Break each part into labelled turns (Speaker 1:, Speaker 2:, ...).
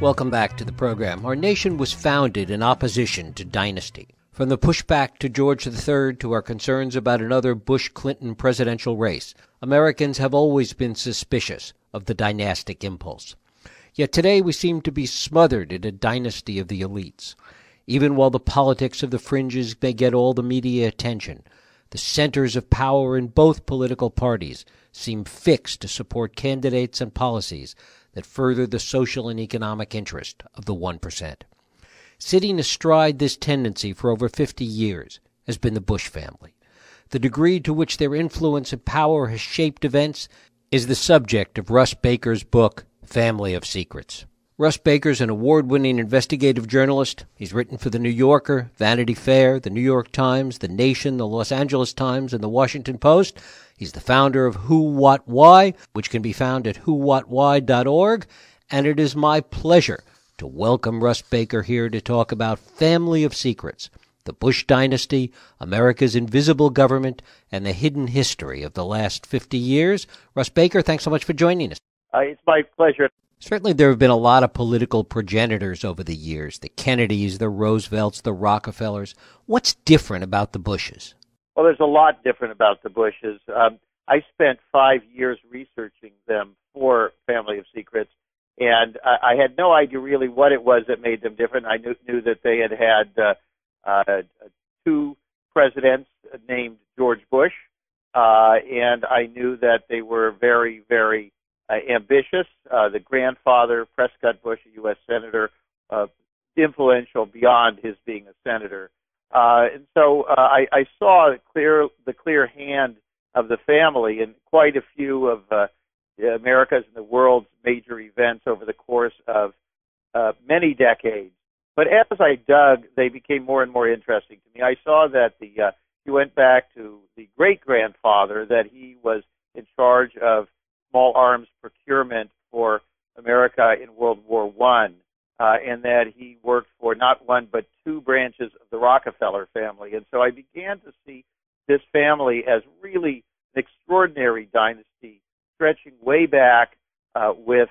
Speaker 1: Welcome back to the program. Our nation was founded in opposition to dynasty. From the pushback to George III to our concerns about another Bush Clinton presidential race, Americans have always been suspicious of the dynastic impulse. Yet today we seem to be smothered in a dynasty of the elites. Even while the politics of the fringes may get all the media attention, the centers of power in both political parties seem fixed to support candidates and policies that further the social and economic interest of the 1%. Sitting astride this tendency for over 50 years has been the Bush family. The degree to which their influence and power has shaped events is the subject of Russ Baker's book, Family of Secrets. Russ Baker's an award winning investigative journalist. He's written for The New Yorker, Vanity Fair, The New York Times, The Nation, The Los Angeles Times, and The Washington Post. He's the founder of Who, What, Why, which can be found at whowhatwhy.org. And it is my pleasure to welcome Russ Baker here to talk about Family of Secrets, the Bush Dynasty, America's invisible government, and the hidden history of the last 50 years. Russ Baker, thanks so much for joining us.
Speaker 2: Uh, it's my pleasure.
Speaker 1: Certainly, there have been a lot of political progenitors over the years the Kennedys, the Roosevelts, the Rockefellers. What's different about the Bushes?
Speaker 2: Well, there's a lot different about the Bushes. Um, I spent five years researching them for Family of Secrets, and I, I had no idea really what it was that made them different. I knew, knew that they had had uh, uh, two presidents named George Bush, uh, and I knew that they were very, very ambitious. Uh, the grandfather, Prescott Bush, a U.S. senator, uh, influential beyond his being a senator. Uh, and so uh, I, I saw clear the clear hand of the family in quite a few of uh, America's and the world's major events over the course of uh, many decades. But as I dug, they became more and more interesting to me. I saw that the uh, he went back to the great grandfather that he was in charge of small arms procurement for America in World War One, uh, and that he worked for not one but two branches of the Rockefeller family. And so I began to see this family as really an extraordinary dynasty, stretching way back uh, with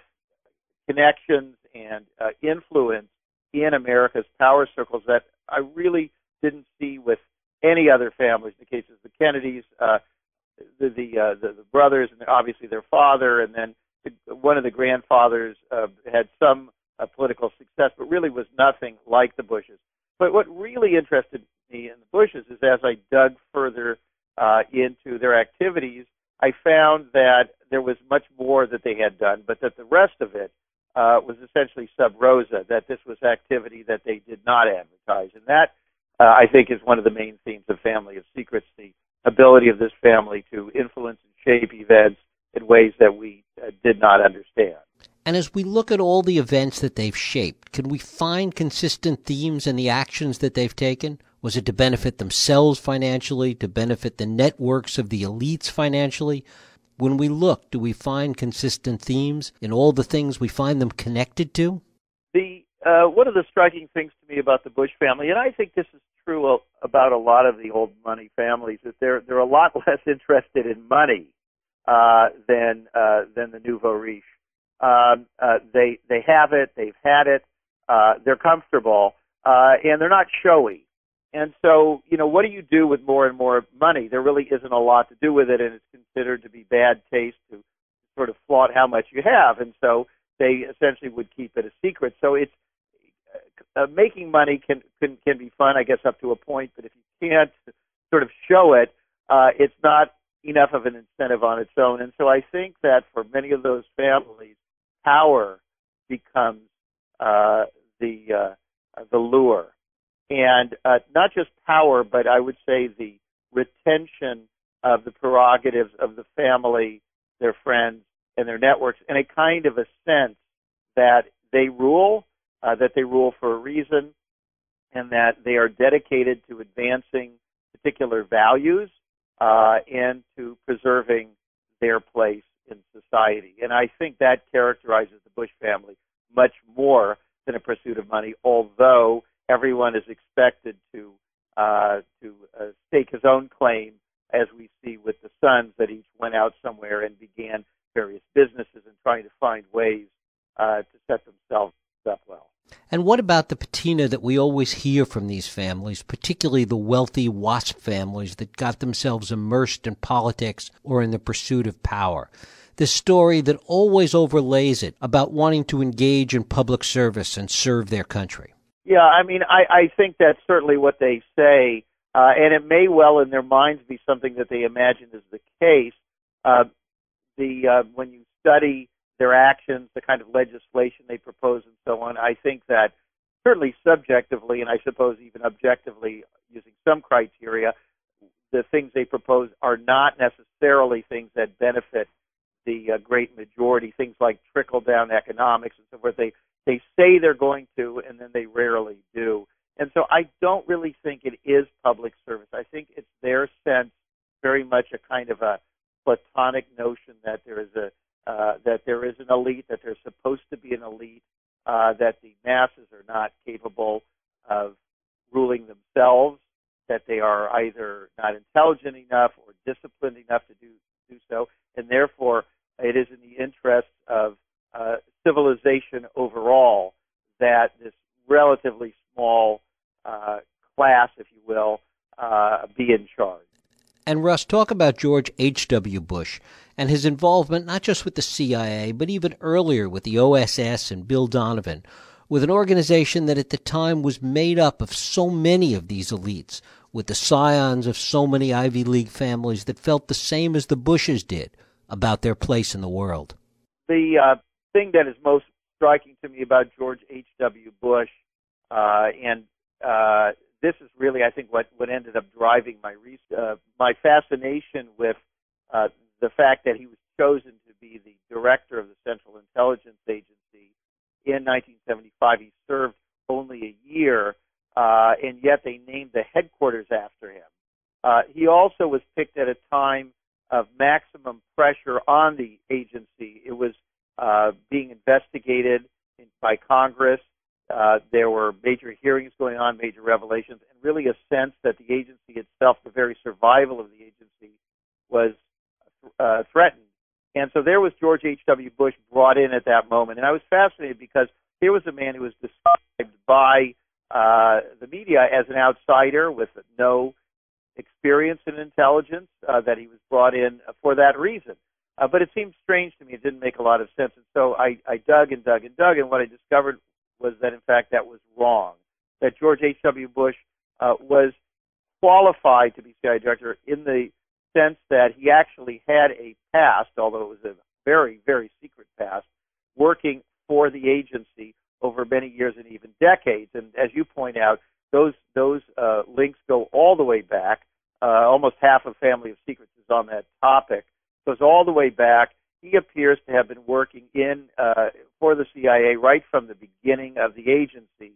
Speaker 2: connections and uh, influence in America's power circles that I really didn't see with any other families. In the case of the Kennedys, uh, the the, uh, the the brothers and obviously their father, and then the, one of the grandfathers uh, had some uh, political success, but really was nothing like the Bushes. But what really interested me in the Bushes is as I dug further uh, into their activities, I found that there was much more that they had done, but that the rest of it uh, was essentially sub rosa, that this was activity that they did not advertise. And that, uh, I think, is one of the main themes of Family of Secrets, the ability of this family to influence and shape events in ways that we uh, did not understand.
Speaker 1: And as we look at all the events that they've shaped, can we find consistent themes in the actions that they've taken? Was it to benefit themselves financially, to benefit the networks of the elites financially? When we look, do we find consistent themes in all the things we find them connected to?
Speaker 2: The uh, one of the striking things to me about the Bush family, and I think this is true about a lot of the old money families that they're they're a lot less interested in money uh, than uh, than the nouveau riche. Um, uh, they they have it, they've had it, uh, they're comfortable, uh, and they're not showy. And so, you know, what do you do with more and more money? There really isn't a lot to do with it, and it's considered to be bad taste to sort of flaunt how much you have. And so, they essentially would keep it a secret. So it's uh, making money can, can can be fun, I guess, up to a point. But if you can't sort of show it, uh, it's not enough of an incentive on its own. And so I think that for many of those families, power becomes uh, the uh, the lure, and uh, not just power, but I would say the retention of the prerogatives of the family, their friends, and their networks, and a kind of a sense that they rule uh, that they rule for a reason, and that they are dedicated to advancing particular values uh, and to preserving their place in society. And I think that characterizes the Bush family much more than a pursuit of money, although everyone is expected to uh, to uh, stake his own claim, as we see with the sons that each went out somewhere and began various businesses and trying to find ways uh, to set themselves
Speaker 1: And what about the patina that we always hear from these families, particularly the wealthy WASP families that got themselves immersed in politics or in the pursuit of power? The story that always overlays it about wanting to engage in public service and serve their country.
Speaker 2: Yeah, I mean, I, I think that's certainly what they say, uh, and it may well in their minds be something that they imagine is the case. Uh, the uh, when you study their actions, the kind of legislation they propose, and so on. I think that certainly subjectively, and I suppose even objectively, using some criteria, the things they propose are not necessarily things that benefit the uh, great majority. Things like trickle down economics and so forth. They they say they're going to, and then they rarely do. And so I don't really think it is public service. I think it's their sense, very much a kind of a platonic notion that there is a uh, that there is an elite, that there's supposed to be an elite, uh, that the masses are not capable of ruling themselves, that they are either not intelligent enough or disciplined enough to do do so, and therefore it is in the interest of uh, civilization overall that this relatively small uh, class, if you will, uh, be in charge.
Speaker 1: And Russ, talk about George H.W. Bush and his involvement not just with the CIA, but even earlier with the OSS and Bill Donovan, with an organization that at the time was made up of so many of these elites, with the scions of so many Ivy League families that felt the same as the Bushes did about their place in the world.
Speaker 2: The uh, thing that is most striking to me about George H.W. Bush, uh, and uh, this is really, I think, what, what ended up driving my uh, my fascination with uh, the fact that he was chosen to be the director of the Central Intelligence Agency in 1975. He served only a year, uh, and yet they named the headquarters after him. Uh, he also was picked at a time of maximum pressure on the agency. It was uh, being investigated in, by Congress. Uh, there were major hearings going on, major revelations, and really a sense that the agency itself, the very survival of the agency, was uh, threatened. And so there was George H.W. Bush brought in at that moment. And I was fascinated because here was a man who was described by uh, the media as an outsider with no experience in intelligence, uh, that he was brought in for that reason. Uh, but it seemed strange to me. It didn't make a lot of sense. And so I, I dug and dug and dug, and what I discovered was that in fact that was wrong. That George H.W. Bush uh, was qualified to be CIA director in the sense that he actually had a past, although it was a very, very secret past, working for the agency over many years and even decades. And as you point out, those those uh, links go all the way back. Uh, almost half of Family of Secrets is on that topic. Goes all the way back he appears to have been working in uh, for the CIA right from the beginning of the agency,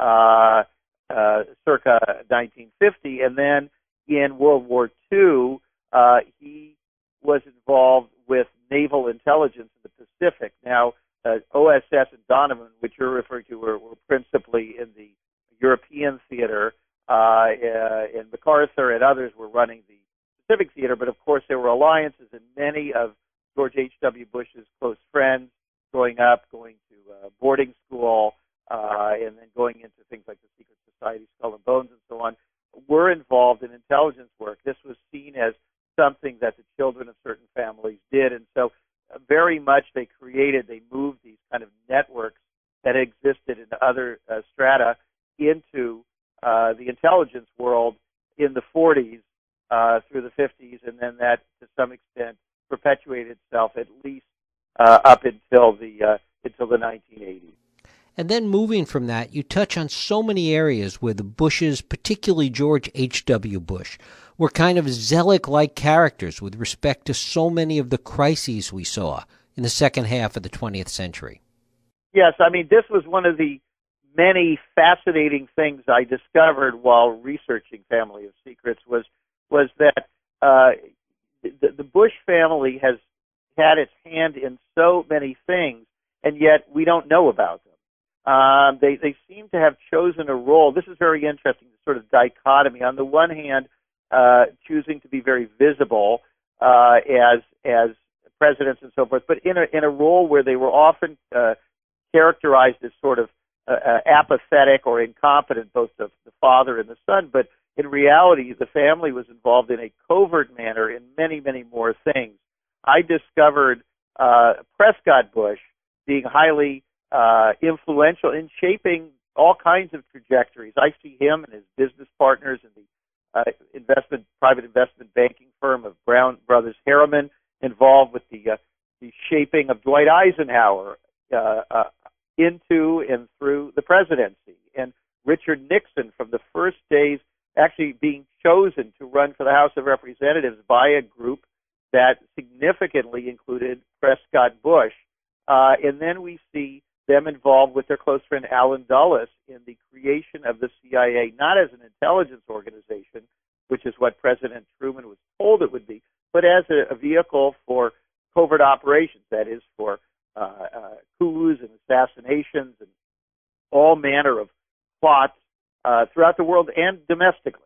Speaker 2: uh, uh, circa 1950, and then in World War II, uh, he was involved with naval intelligence in the Pacific. Now, uh, OSS and Donovan, which you're referring to, were, were principally in the European theater, uh, and MacArthur and others were running the Pacific theater. But of course, there were alliances, and many of George H.W. Bush's close friends growing up, going to uh, boarding school, uh, and then going into things like the Secret Society, Skull and Bones, and so on, were involved in intelligence work. This was seen as something that the children of certain families did, and so uh, very much they created, they moved these kind of networks that existed in other uh, strata into uh, the intelligence world in the 40s uh, through the 50s, and then that, to some extent, perpetuated itself at least uh, up until the uh, until the 1980s.
Speaker 1: And then moving from that, you touch on so many areas where the Bushes, particularly George H.W. Bush, were kind of Zelig like characters with respect to so many of the crises we saw in the second half of the 20th century.
Speaker 2: Yes, I mean, this was one of the many fascinating things I discovered while researching Family of Secrets was was that uh, the, the Bush family has had its hand in so many things, and yet we don't know about them. Um, they they seem to have chosen a role. This is very interesting. The sort of dichotomy. On the one hand, uh, choosing to be very visible uh, as as presidents and so forth, but in a in a role where they were often uh, characterized as sort of uh, uh, apathetic or incompetent, both the, the father and the son, but in reality, the family was involved in a covert manner in many, many more things. I discovered uh, Prescott Bush being highly uh, influential in shaping all kinds of trajectories. I see him and his business partners in the uh, investment, private investment banking firm of Brown Brothers Harriman involved with the uh, the shaping of Dwight Eisenhower uh, uh, into and through the presidency, and Richard Nixon from the first days actually being chosen to run for the House of Representatives by a group that significantly included Prescott Bush. Uh, and then we see them involved with their close friend Allen Dulles in the creation of the CIA, not as an intelligence organization, which is what President Truman was told it would be, but as a, a vehicle for covert operations, that is, for uh, uh, coups and assassinations and all manner of plots uh, throughout the world and domestically.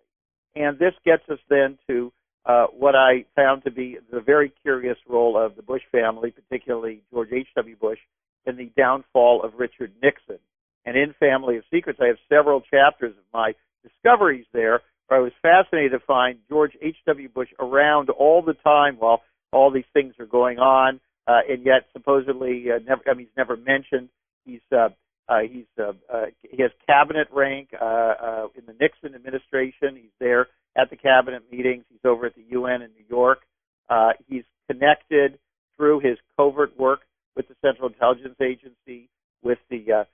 Speaker 2: And this gets us then to uh, what I found to be the very curious role of the Bush family, particularly George H.W. Bush, in the downfall of Richard Nixon. And in Family of Secrets, I have several chapters of my discoveries there where I was fascinated to find George H.W. Bush around all the time while all these things are going on, uh, and yet supposedly uh, never, I mean, he's never mentioned. He's uh, uh, he's uh, uh, he has cabinet rank uh, uh, in the Nixon administration. He's there at the cabinet meetings. He's over at the UN in New York. Uh, he's connected through his covert work with the Central Intelligence Agency, with the uh,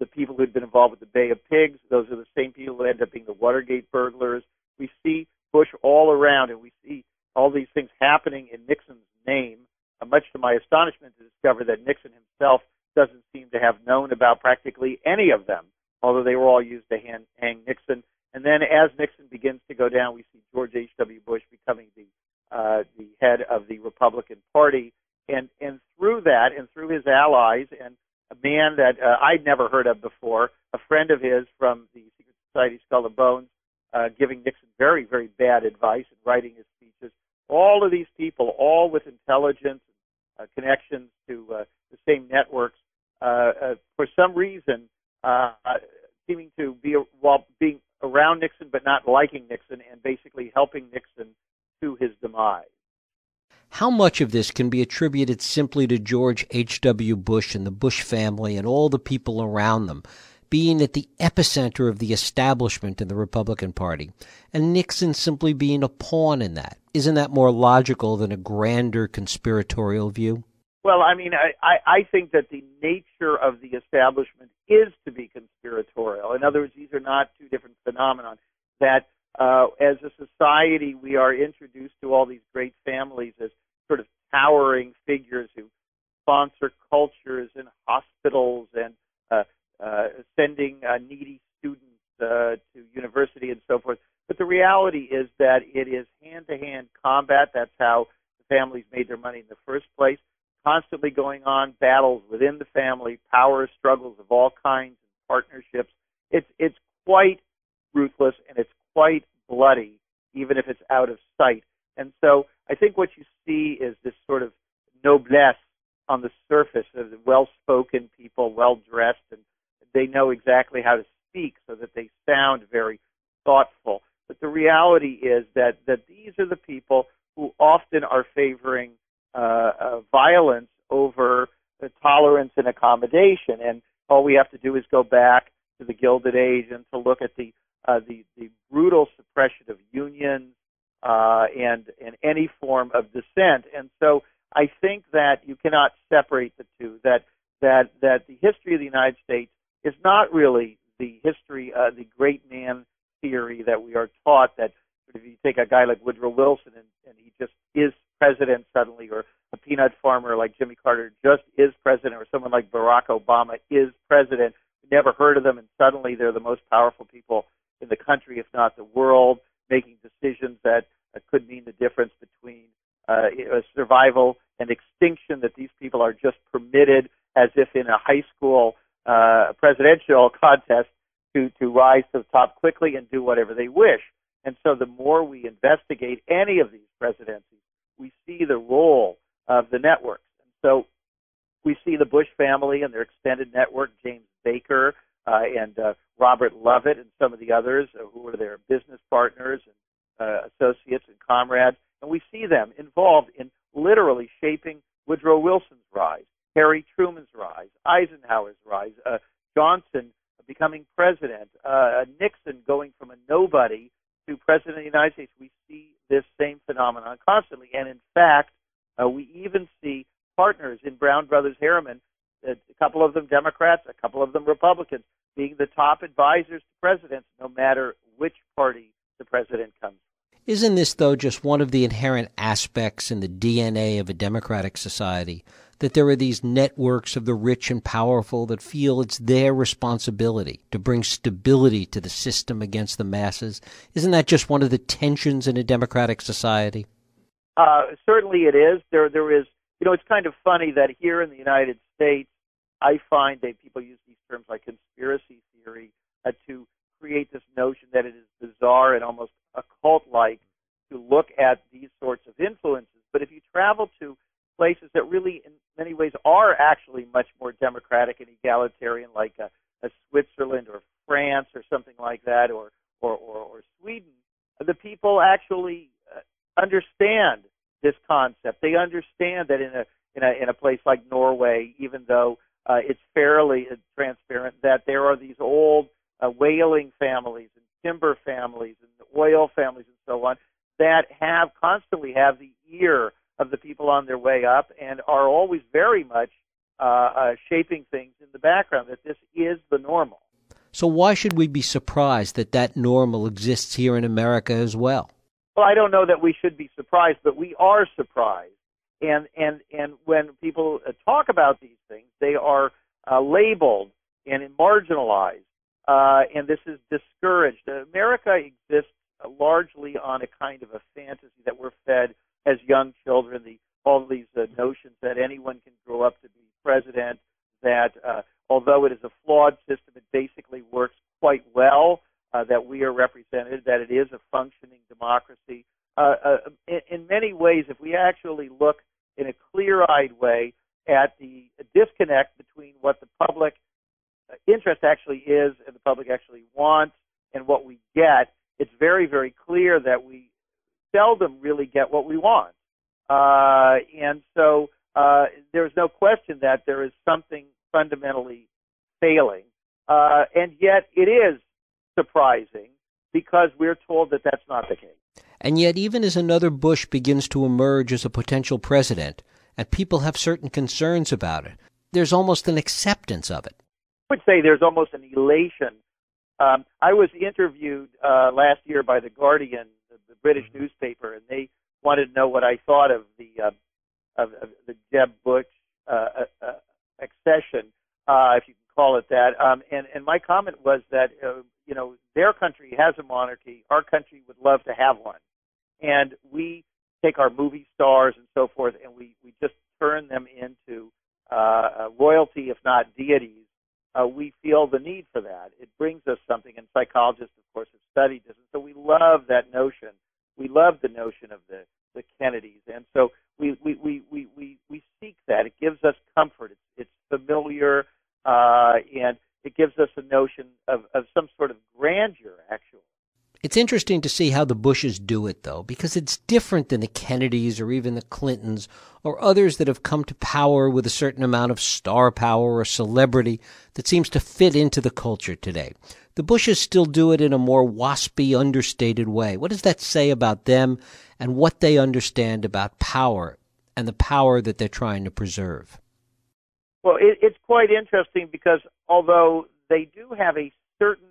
Speaker 2: the people who'd been involved with the Bay of Pigs. Those are the same people that end up being the Watergate burglars. We see Bush all around, and we see all these things happening in Nixon's name. Uh, much to my astonishment, to discover that Nixon himself doesn't seem to have known about practically any of them, although they were all used to hang, hang Nixon. And then as Nixon begins to go down, we see George H.W. Bush becoming the uh, the head of the Republican Party, and and through that, and through his allies, and a man that uh, I'd never heard of before, a friend of his from the Secret Society Skull and Bones, uh, giving Nixon very very bad advice and writing his speeches. All of these people, all with intelligence, uh, connections to uh, the same networks, uh, for some reason, uh, seeming to be while being around Nixon but not liking Nixon and basically helping Nixon to his demise.
Speaker 1: How much of this can be attributed simply to George H.W. Bush and the Bush family and all the people around them being at the epicenter of the establishment in the Republican Party, and Nixon simply being a pawn in that? Isn't that more logical than a grander conspiratorial view?
Speaker 2: Well, I mean, I, I, I think that the nature of the establishment is to be conspiratorial. In other words, these are not two different phenomena. That uh, as a society, we are introduced to all these great families as sort of towering figures who sponsor cultures and hospitals and uh, uh, sending uh, needy students uh, to university and so forth. But the reality is that it is hand-to-hand combat. That's how the families made their money in the first place constantly going on, battles within the family, power struggles of all kinds, partnerships. It's it's quite ruthless and it's quite bloody, even if it's out of sight. And so I think what you see is this sort of noblesse on the surface of the well-spoken people, well-dressed, and they know exactly how to speak so that they sound very thoughtful. But the reality is that that these are the people who often are favoring uh, violence over tolerance and accommodation. And all we have to do is go back to the Gilded Age and to look at the uh, the, the brutal suppression of unions uh, and and any form of dissent. And so I think that you cannot separate the two. That that that the history of the United States is not really the history, uh, the great man theory that we are taught. That if you take a guy like Woodrow Wilson and, and he just is president suddenly, or a peanut farmer like Jimmy Carter just is president, or someone like Barack Obama is president. Never heard of them, and suddenly they're the most powerful people in the country, if not the world, making decisions that uh, could mean the difference between uh, survival and extinction. That these people are just permitted, as if in a high school uh, presidential contest, to to rise to the top quickly and do whatever they wish. And so, the more we investigate any of these presidencies, we see the role of the networks. And so we see the Bush family and their extended network, James Baker, uh, and uh, Robert Lovett and some of the others uh, who were their business partners and uh, associates and comrades. And we see them involved in literally shaping Woodrow Wilson's rise, Harry Truman's rise, Eisenhower's rise, uh, Johnson becoming president, Nixon going from a nobody to president of the United States. We see this same phenomenon constantly. And in fact, uh, we even see partners in Brown Brothers Harriman, a couple of them Democrats, a couple of them Republicans, being the top advisors to presidents, no matter which party the president comes
Speaker 1: isn't this, though, just one of the inherent aspects in the DNA of a democratic society? That there are these networks of the rich and powerful that feel it's their responsibility to bring stability to the system against the masses? Isn't that just one of the tensions in a democratic society?
Speaker 2: Uh, certainly it is. There, there is. You know, it's kind of funny that here in the United States, I find that people use these terms like conspiracy theory uh, to create this notion that it is bizarre and almost occult like to look at these sorts of influences. But if you travel to places that really, in many ways, are actually much more democratic and egalitarian, like a, a Switzerland or France or something like that, or, or, or, or Sweden, the people actually uh, understand this concept. They understand that in a in a in a place like Norway, even though uh, it's fairly uh, transparent, that there are these old uh, whaling families and timber families and oil families and so on that have constantly have the ear of the people on their way up and are always very much uh, uh, shaping things in the background. That this is the normal.
Speaker 1: So why should we be surprised that that normal exists here in America as well?
Speaker 2: Well, I don't know that we should be surprised, but we are surprised. And and and when people uh, talk about these things, they are uh, labeled and marginalized uh, and this is discouraged. America exists largely on a kind of a fantasy that we're fed as young children. The all these uh, notions that anyone can grow up to be president. That uh, although it is a flawed system, it basically works quite well. Uh, that we are represented. That it is a functioning democracy. Uh, uh, in, in many ways, if we actually look in a clear-eyed way at the disconnect between what the public interest actually is and the public actually wants and what we get, it's very, very clear that we seldom really get what we want. Uh, and so uh, there's no question that there is something fundamentally failing. Uh, and yet it is surprising because we're told that that's not the case.
Speaker 1: And yet, even as another Bush begins to emerge as a potential president, and people have certain concerns about it, there's almost an acceptance of it I
Speaker 2: would say there's almost an elation. Um, I was interviewed uh, last year by the Guardian, the, the British mm-hmm. newspaper, and they wanted to know what I thought of the uh, of, of the Jeb Bush uh, uh, uh, accession, uh, if you can call it that. Um, and and my comment was that uh, you know their country has a monarchy, our country would love to have one, and we take our movie stars and so forth, and we we just turn them into uh, royalty, if not deities uh, we feel the need for that. It brings us something, and psychologists, of course, have studied this, and so we love that notion. We love the notion of the the Kennedys, and so we we we we we, we seek that. It gives us comfort. It's, it's familiar, uh, and it gives us a notion of, of some sort of grandeur, actually.
Speaker 1: It's interesting to see how the Bushes do it, though, because it's different than the Kennedys or even the Clintons or others that have come to power with a certain amount of star power or celebrity that seems to fit into the culture today. The Bushes still do it in a more waspy, understated way. What does that say about them and what they understand about power and the power that they're trying to preserve?
Speaker 2: Well, it, it's quite interesting because although they do have a certain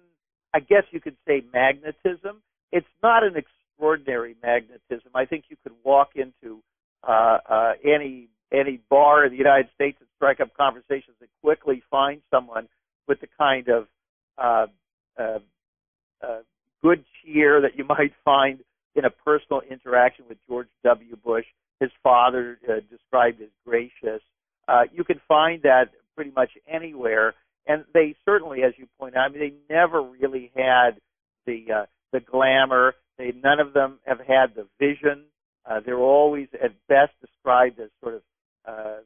Speaker 2: I guess you could say magnetism. It's not an extraordinary magnetism. I think you could walk into uh, uh, any any bar in the United States and strike up conversations and quickly find someone with the kind of uh, uh, uh, good cheer that you might find in a personal interaction with George W. Bush. His father uh, described as gracious. Uh, you can find that pretty much anywhere and they certainly, as you point out, I mean, they never really had the uh, the glamour. They none of them have had the vision. Uh, they're always, at best, described as sort of uh,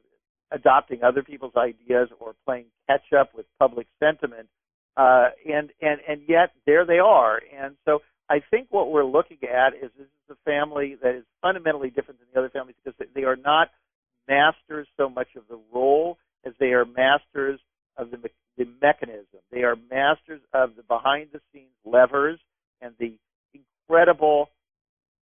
Speaker 2: adopting other people's ideas or playing catch up with public sentiment. uh, and and and yet there they are. And so I think what we're looking at is this is a family that is fundamentally different than the other families because they are not masters so much of the role as they are masters of the, the mechanism. They are masters of the behind the scenes levers and the incredible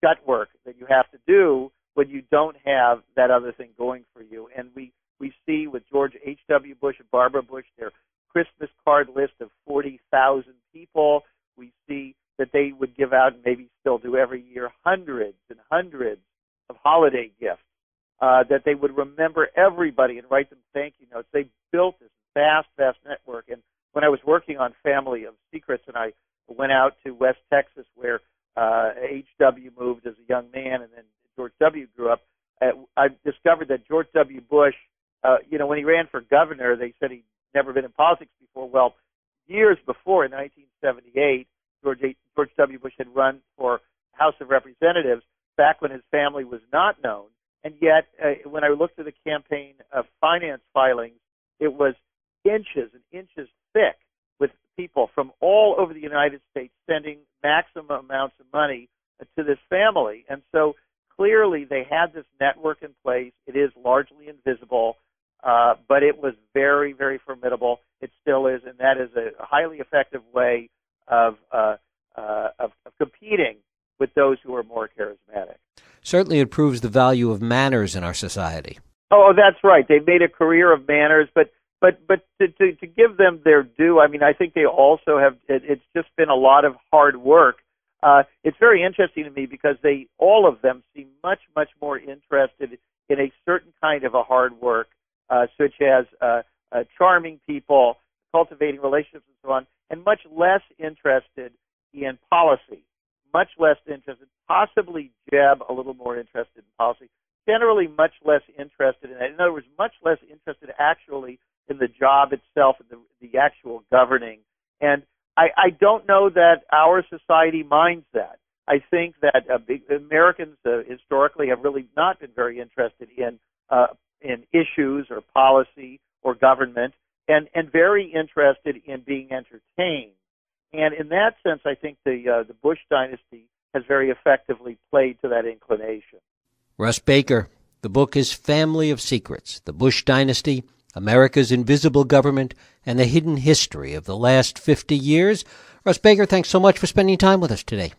Speaker 2: gut work that you have to do when you don't have that other thing going for you. And we, we see with George H.W. Bush and Barbara Bush their Christmas card list of 40,000 people. We see that they would give out and maybe still do every year hundreds and hundreds of holiday gifts. Uh, that they would remember everybody and write them thank you notes. They built this vast, vast network. And when I was working on Family of Secrets, and I went out to West Texas, where uh, H.W. moved as a young man, and then George W. grew up, I discovered that George W. Bush, uh, you know, when he ran for governor, they said he'd never been in politics before. Well, years before, in 1978, George, H, George W. Bush had run for House of Representatives back when his family was not known. And yet, uh, when I looked at the campaign uh, finance filings, it was inches and inches thick with people from all over the United States sending maximum amounts of money to this family. And so clearly they had this network in place. It is largely invisible, uh, but it was very, very formidable. It still is, and that is a highly effective way of, uh, uh, of, of competing with those who are more charismatic.
Speaker 1: Certainly, it proves the value of manners in our society.
Speaker 2: Oh, that's right. They made a career of manners, but but but to, to to give them their due, I mean, I think they also have. It, it's just been a lot of hard work. Uh, it's very interesting to me because they all of them seem much much more interested in a certain kind of a hard work, uh, such as uh, uh, charming people, cultivating relationships, and so on, and much less interested in policy, much less interested, possibly Jeb a little more interested in policy, generally much less interested in that. In other words, much less interested actually in the job itself and the, the actual governing. And I, I don't know that our society minds that. I think that uh, big, Americans uh, historically have really not been very interested in uh, in issues or policy or government, and and very interested in being entertained. And in that sense, I think the uh, the Bush dynasty has very effectively played to that inclination.
Speaker 1: Russ Baker, the book is Family of Secrets: The Bush Dynasty America's Invisible Government, and the Hidden History of the Last 50 Years. Russ Baker, thanks so much for spending time with us today.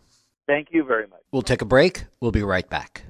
Speaker 2: Thank you very much.
Speaker 1: We'll take a break. We'll be right back.